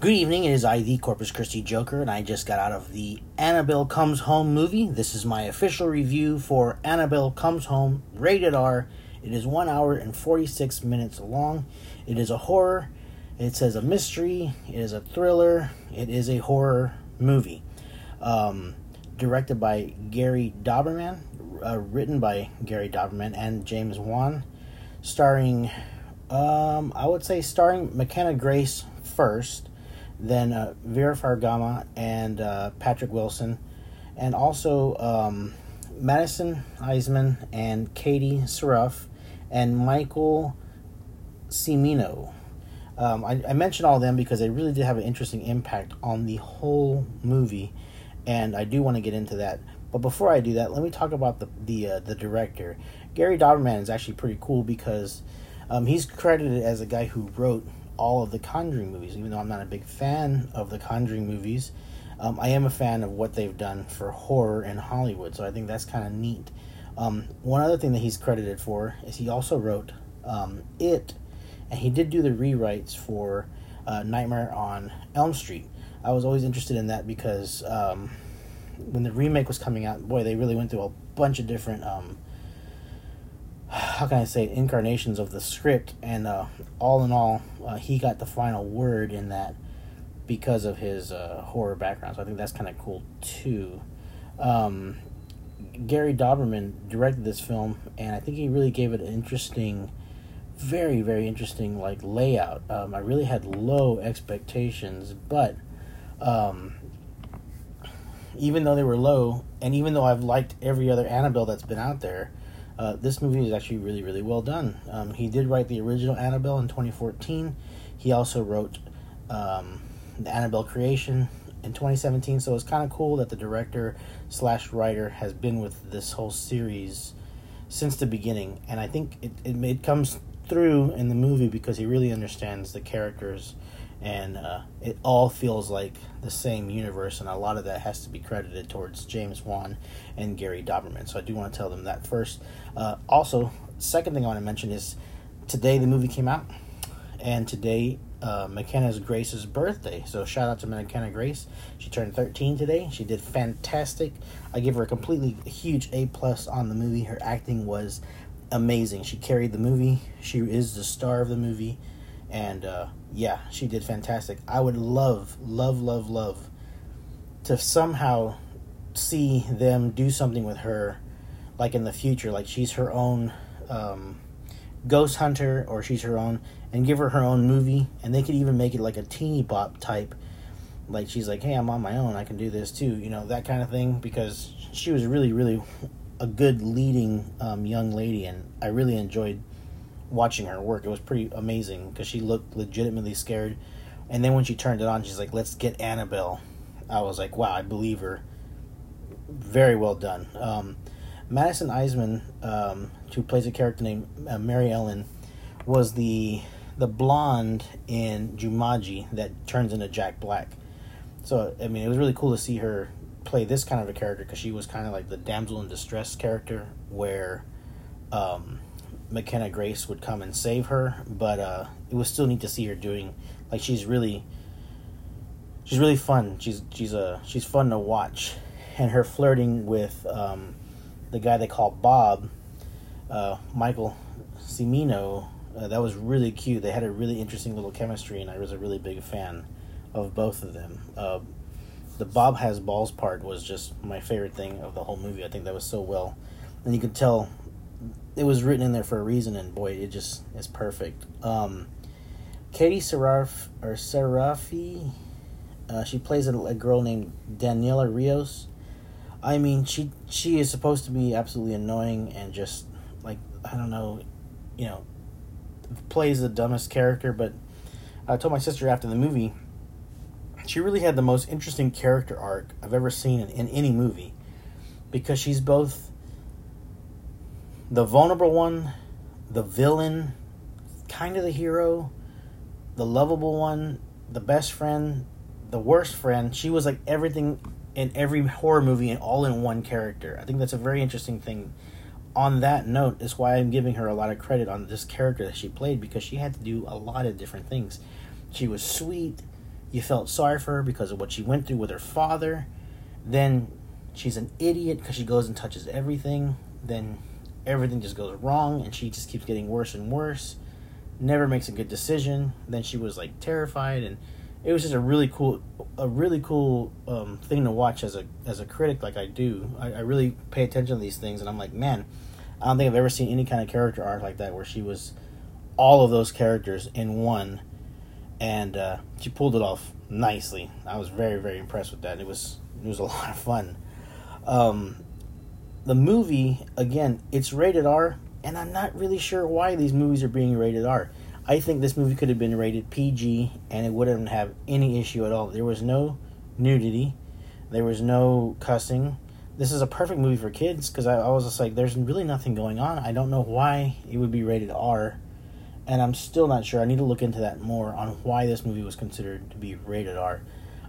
Good evening, it is I, the Corpus Christi Joker, and I just got out of the Annabelle Comes Home movie. This is my official review for Annabelle Comes Home, rated R. It is 1 hour and 46 minutes long. It is a horror, it says a mystery, it is a thriller, it is a horror movie. Um, directed by Gary Dauberman, uh, written by Gary Dauberman and James Wan, starring, um, I would say, starring McKenna Grace first then uh, Vera Farmiga and uh, Patrick Wilson, and also um, Madison Iseman and Katie Saroff and Michael Cimino. Um, I, I mentioned all of them because they really did have an interesting impact on the whole movie, and I do want to get into that. But before I do that, let me talk about the the uh, the director. Gary Dauberman is actually pretty cool because um, he's credited as a guy who wrote all of the Conjuring movies, even though I'm not a big fan of the Conjuring movies. Um, I am a fan of what they've done for horror in Hollywood, so I think that's kind of neat. Um, one other thing that he's credited for is he also wrote um, It, and he did do the rewrites for uh, Nightmare on Elm Street. I was always interested in that because um, when the remake was coming out, boy, they really went through a bunch of different um, how can I say incarnations of the script, and uh, all in all, uh, he got the final word in that because of his uh, horror background. So I think that's kind of cool too. Um, Gary Dauberman directed this film, and I think he really gave it an interesting, very very interesting like layout. Um, I really had low expectations, but um, even though they were low, and even though I've liked every other Annabelle that's been out there uh, this movie is actually really, really well done. Um, he did write the original Annabelle in 2014. He also wrote um, the Annabelle creation in 2017. So it's kind of cool that the director slash writer has been with this whole series since the beginning. And I think it, it, it comes through in the movie because he really understands the characters and uh, it all feels like the same universe, and a lot of that has to be credited towards James Wan and Gary Dauberman. So I do want to tell them that first. Uh, also, second thing I want to mention is today the movie came out, and today uh, McKenna's Grace's birthday. So shout out to McKenna Grace. She turned 13 today. She did fantastic. I give her a completely huge A plus on the movie. Her acting was amazing. She carried the movie. She is the star of the movie and uh, yeah, she did fantastic. I would love, love, love, love to somehow see them do something with her, like in the future, like she's her own um, ghost hunter, or she's her own, and give her her own movie, and they could even make it like a teeny bop type. Like she's like, hey, I'm on my own, I can do this too, you know, that kind of thing, because she was really, really a good leading um, young lady, and I really enjoyed watching her work. It was pretty amazing because she looked legitimately scared. And then when she turned it on, she's like, "Let's get Annabelle." I was like, "Wow, I believe her." Very well done. Um, Madison Iseman, um, who plays a character named uh, Mary Ellen, was the the blonde in Jumanji that turns into Jack Black. So I mean, it was really cool to see her play this kind of a character because she was kind of like the damsel in distress character where um, McKenna Grace would come and save her, but uh, it was still neat to see her doing like she's really she's really fun. She's she's a uh, she's fun to watch, and her flirting with um, the guy they call Bob, uh, Michael Cimino, uh, that was really cute. They had a really interesting little chemistry, and I was a really big fan of both of them. Uh, the Bob has balls part was just my favorite thing of the whole movie. I think that was so well, and you could tell it was written in there for a reason, and boy, it just is perfect. Um, Katie Saraf or Sarafi, uh, she plays a, a, girl named Daniela Rios. I mean, she she is supposed to be absolutely annoying and just like I don't know, you know, plays the dumbest character. But I told my sister after the movie, she really had the most interesting character arc I've ever seen in, in any movie, because she's both the vulnerable one, the villain, kind of the hero, the lovable one, the best friend, the worst friend. She was like everything in every horror movie and all in one character. I think that's a very interesting thing. On that note, is why I'm giving her a lot of credit on this character that she played because she had to do a lot of different things. She was sweet, you felt sorry for her because of what she went through with her father. Then she's an idiot because she goes and touches everything. Then everything just goes wrong and she just keeps getting worse and worse. Never makes a good decision. Then she was like terrified and it was just a really cool a really cool um, thing to watch as a as a critic like I do. I, I really pay attention to these things and I'm like, man, I don't think I've ever seen any kind of character arc like that where she was all of those characters in one and uh, she pulled it off nicely. I was very very impressed with that. It was it was a lot of fun. Um, the movie again, it's rated R, and I'm not really sure why these movies are being rated R. I think this movie could have been rated PG, and it wouldn't have any issue at all. There was no nudity, there was no cussing. This is a perfect movie for kids because I, I was just like, there's really nothing going on. I don't know why it would be rated R and I'm still not sure. I need to look into that more on why this movie was considered to be rated R.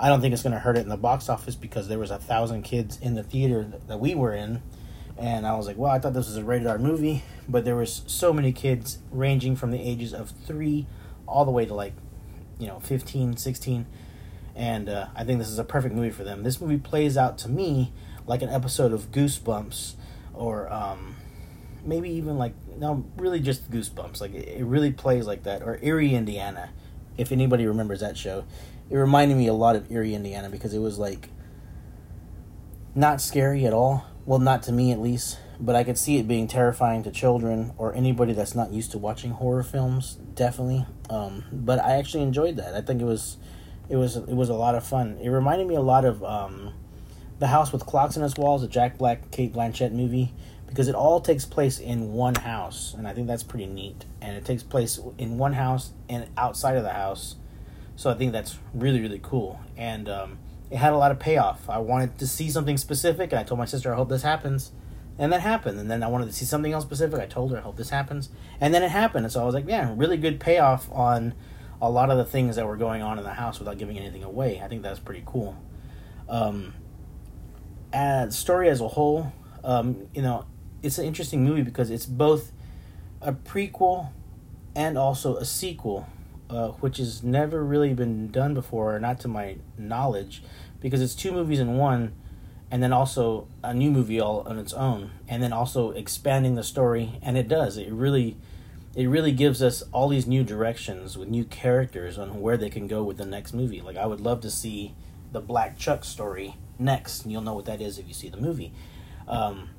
I don't think it's going to hurt it in the box office because there was a thousand kids in the theater that we were in, and I was like, well, I thought this was a rated R movie, but there was so many kids ranging from the ages of three all the way to like, you know, 15, 16, and uh, I think this is a perfect movie for them. This movie plays out to me like an episode of Goosebumps or um, maybe even like no, really just Goosebumps. Like it, really plays like that. Or Eerie, Indiana, if anybody remembers that show. It reminded me a lot of Eerie, Indiana because it was like not scary at all. Well, not to me at least, but I could see it being terrifying to children or anybody that's not used to watching horror films. Definitely. Um, but I actually enjoyed that. I think it was, it was, it was a lot of fun. It reminded me a lot of um, the House with Clocks in Its Walls, a Jack Black, Cate Blanchett movie because it all takes place in one house, and I think that's pretty neat. And it takes place in one house and outside of the house, so I think that's really really cool. And um, it had a lot of payoff. I wanted to see something specific, and I told my sister, "I hope this happens," and that happened. And then I wanted to see something else specific. I told her, "I hope this happens," and then it happened. And so I was like, "Yeah, really good payoff on." A lot of the things that were going on in the house without giving anything away. I think that's pretty cool. Um, as story as a whole, um, you know, it's an interesting movie because it's both a prequel and also a sequel, uh, which has never really been done before, not to my knowledge, because it's two movies in one, and then also a new movie all on its own, and then also expanding the story, and it does. It really, it really gives us all these new directions with new characters on where they can go with the next movie. Like I would love to see the Black Chuck story next, you'll know what that is if you see the movie. Um,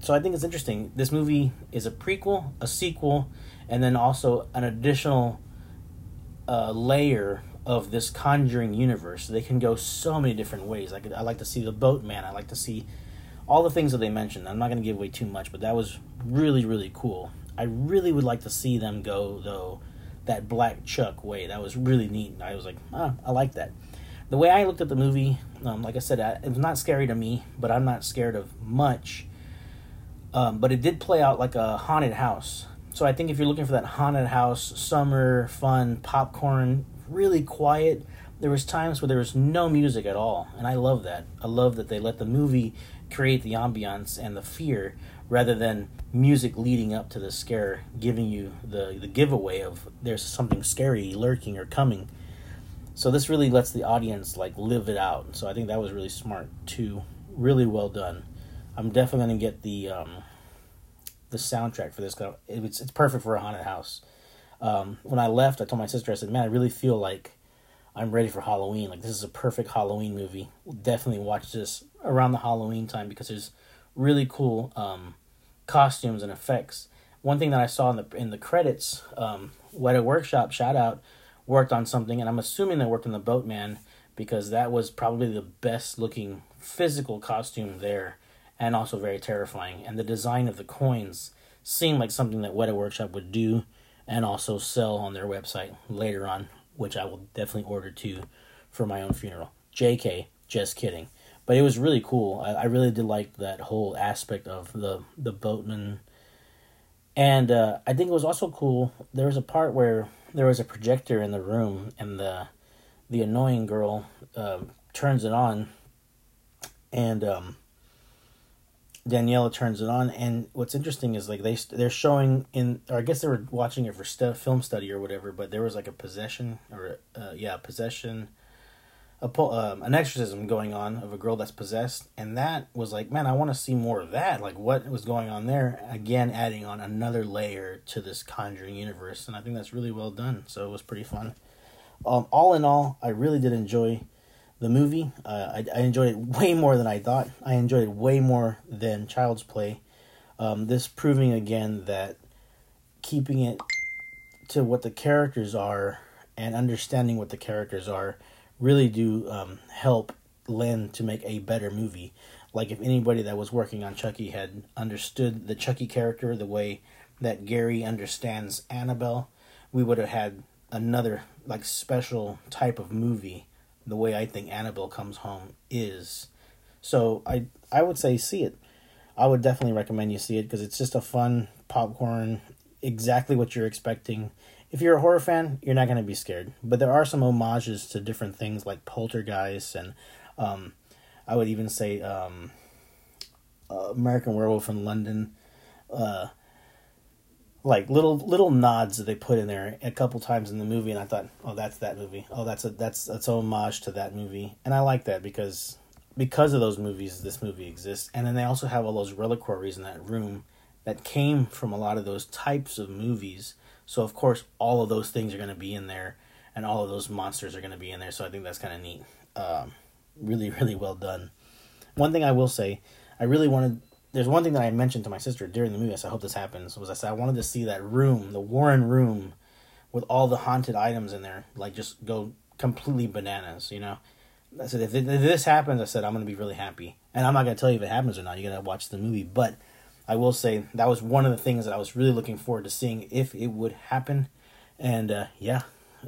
so I think it's interesting. This movie is a prequel, a sequel, and then also an additional uh, layer of this Conjuring universe. They can go so many different ways. Like I like to see the Boatman. I like to see all the things that they mentioned. I'm not going to give away too much, but that was really really cool. I really would like to see them go though that Black Chuck way. That was really neat. I was like, ah, I like that. The way I looked at the movie, um, like I said, it was not scary to me, but I'm not scared of much um, but it did play out like a haunted house. So I think if you're looking for that haunted house, summer, fun, popcorn, really quiet, there was times where there was no music at all. And I love that. I love that they let the movie create the ambiance and the fear rather than music leading up to the scare giving you the, the giveaway of there's something scary lurking or coming. So this really lets the audience like live it out. So I think that was really smart too. Really well done. I'm definitely gonna get the um, the soundtrack for this. It's it's perfect for a haunted house. Um, when I left, I told my sister, I said, "Man, I really feel like I'm ready for Halloween. Like this is a perfect Halloween movie. Definitely watch this around the Halloween time because there's really cool um, costumes and effects." One thing that I saw in the in the credits, um, Workshop shout out worked on something, and I'm assuming they worked on the Boatman because that was probably the best looking physical costume there and also very terrifying. And the design of the coins seemed like something that Weta Workshop would do and also sell on their website later on, which I will definitely order too for my own funeral. JK, just kidding. But it was really cool. I, I really did like that whole aspect of the the boatman. And uh, I think it was also cool. There was a part where there was a projector in the room, and the the annoying girl uh, turns it on, and um, Daniela turns it on, and what's interesting is like they they're showing in, or I guess they were watching it for st- film study or whatever. But there was like a possession or uh, yeah, possession a po- um, an exorcism going on of a girl that's possessed, and that was like, man, I want to see more of that. Like, what was going on there? Again, adding on another layer to this Conjuring universe, and I think that's really well done. So it was pretty fun. Um, all in all, I really did enjoy the movie. Uh, I, I enjoyed it way more than I thought. I enjoyed it way more than Child's Play. Um, this proving again that keeping it to what the characters are and understanding what the characters are really do um, help lend to make a better movie. Like if anybody that was working on Chucky had understood the Chucky character the way that Gary understands Annabelle, we would have had another like special type of movie the way I think Annabelle comes home is. So I I would say see it. I would definitely recommend you see it because it's just a fun popcorn, exactly what you're expecting if you're a horror fan, you're not going to be scared. But there are some homages to different things like Poltergeist and um, I would even say um, uh, American Werewolf in London. Uh, like little little nods that they put in there a couple times in the movie, and I thought, oh, that's that movie. Oh, that's a that's that's a homage to that movie, and I like that because because of those movies, this movie exists, and then they also have all those reliquaries in that room that came from a lot of those types of movies so of course, all of those things are going to be in there, and all of those monsters are going to be in there. So I think that's kind of neat. Um, really, really well done. One thing I will say, I really wanted. There's one thing that I mentioned to my sister during the movie. I said, "I hope this happens." Was I said I wanted to see that room, the Warren room, with all the haunted items in there, like just go completely bananas. You know. I said, if, if this happens, I said I'm gonna be really happy, and I'm not gonna tell you if it happens or not. You gotta watch the movie, but I will say that was one of the things that I was really looking forward to seeing if it would happen. And uh, yeah,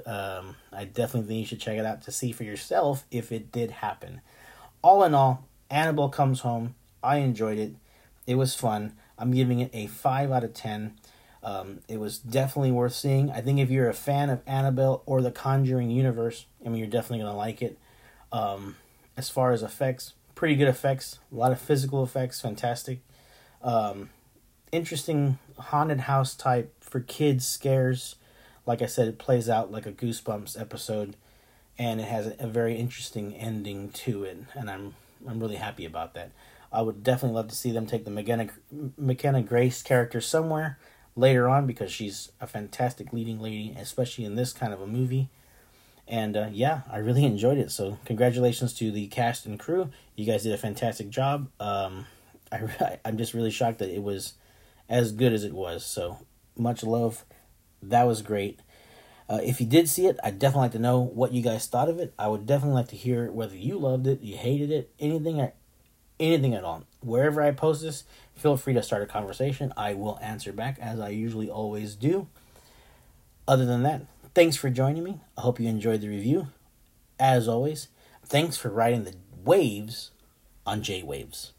um, I definitely think you should check it out to see for yourself if it did happen. All in all, Annabelle Comes Home. I enjoyed it. It was fun. I'm giving it a 5 out of 10. Um, it was definitely worth seeing. I think if you're a fan of Annabelle or the Conjuring universe, I mean, you're definitely going to like it. Um, as far as effects, pretty good effects. A lot of physical effects, fantastic. Um, interesting haunted house type for kids scares. Like I said, it plays out like a Goosebumps episode, and it has a, very interesting ending to it, and I'm I'm really happy about that. I would definitely love to see them take the McKenna, McKenna Grace character somewhere later on because she's a fantastic leading lady, especially in this kind of a movie. And uh, yeah, I really enjoyed it. So congratulations to the cast and crew. You guys did a fantastic job. Um, I, I'm just really shocked that it was as good as it was. So much love. That was great. Uh, if you did see it, I'd definitely like to know what you guys thought of it. I would definitely like to hear whether you loved it, you hated it, anything, anything at all. Wherever I post this, feel free to start a conversation. I will answer back as I usually always do. Other than that, thanks for joining me. I hope you enjoyed the review. As always, thanks for riding the waves on J Waves.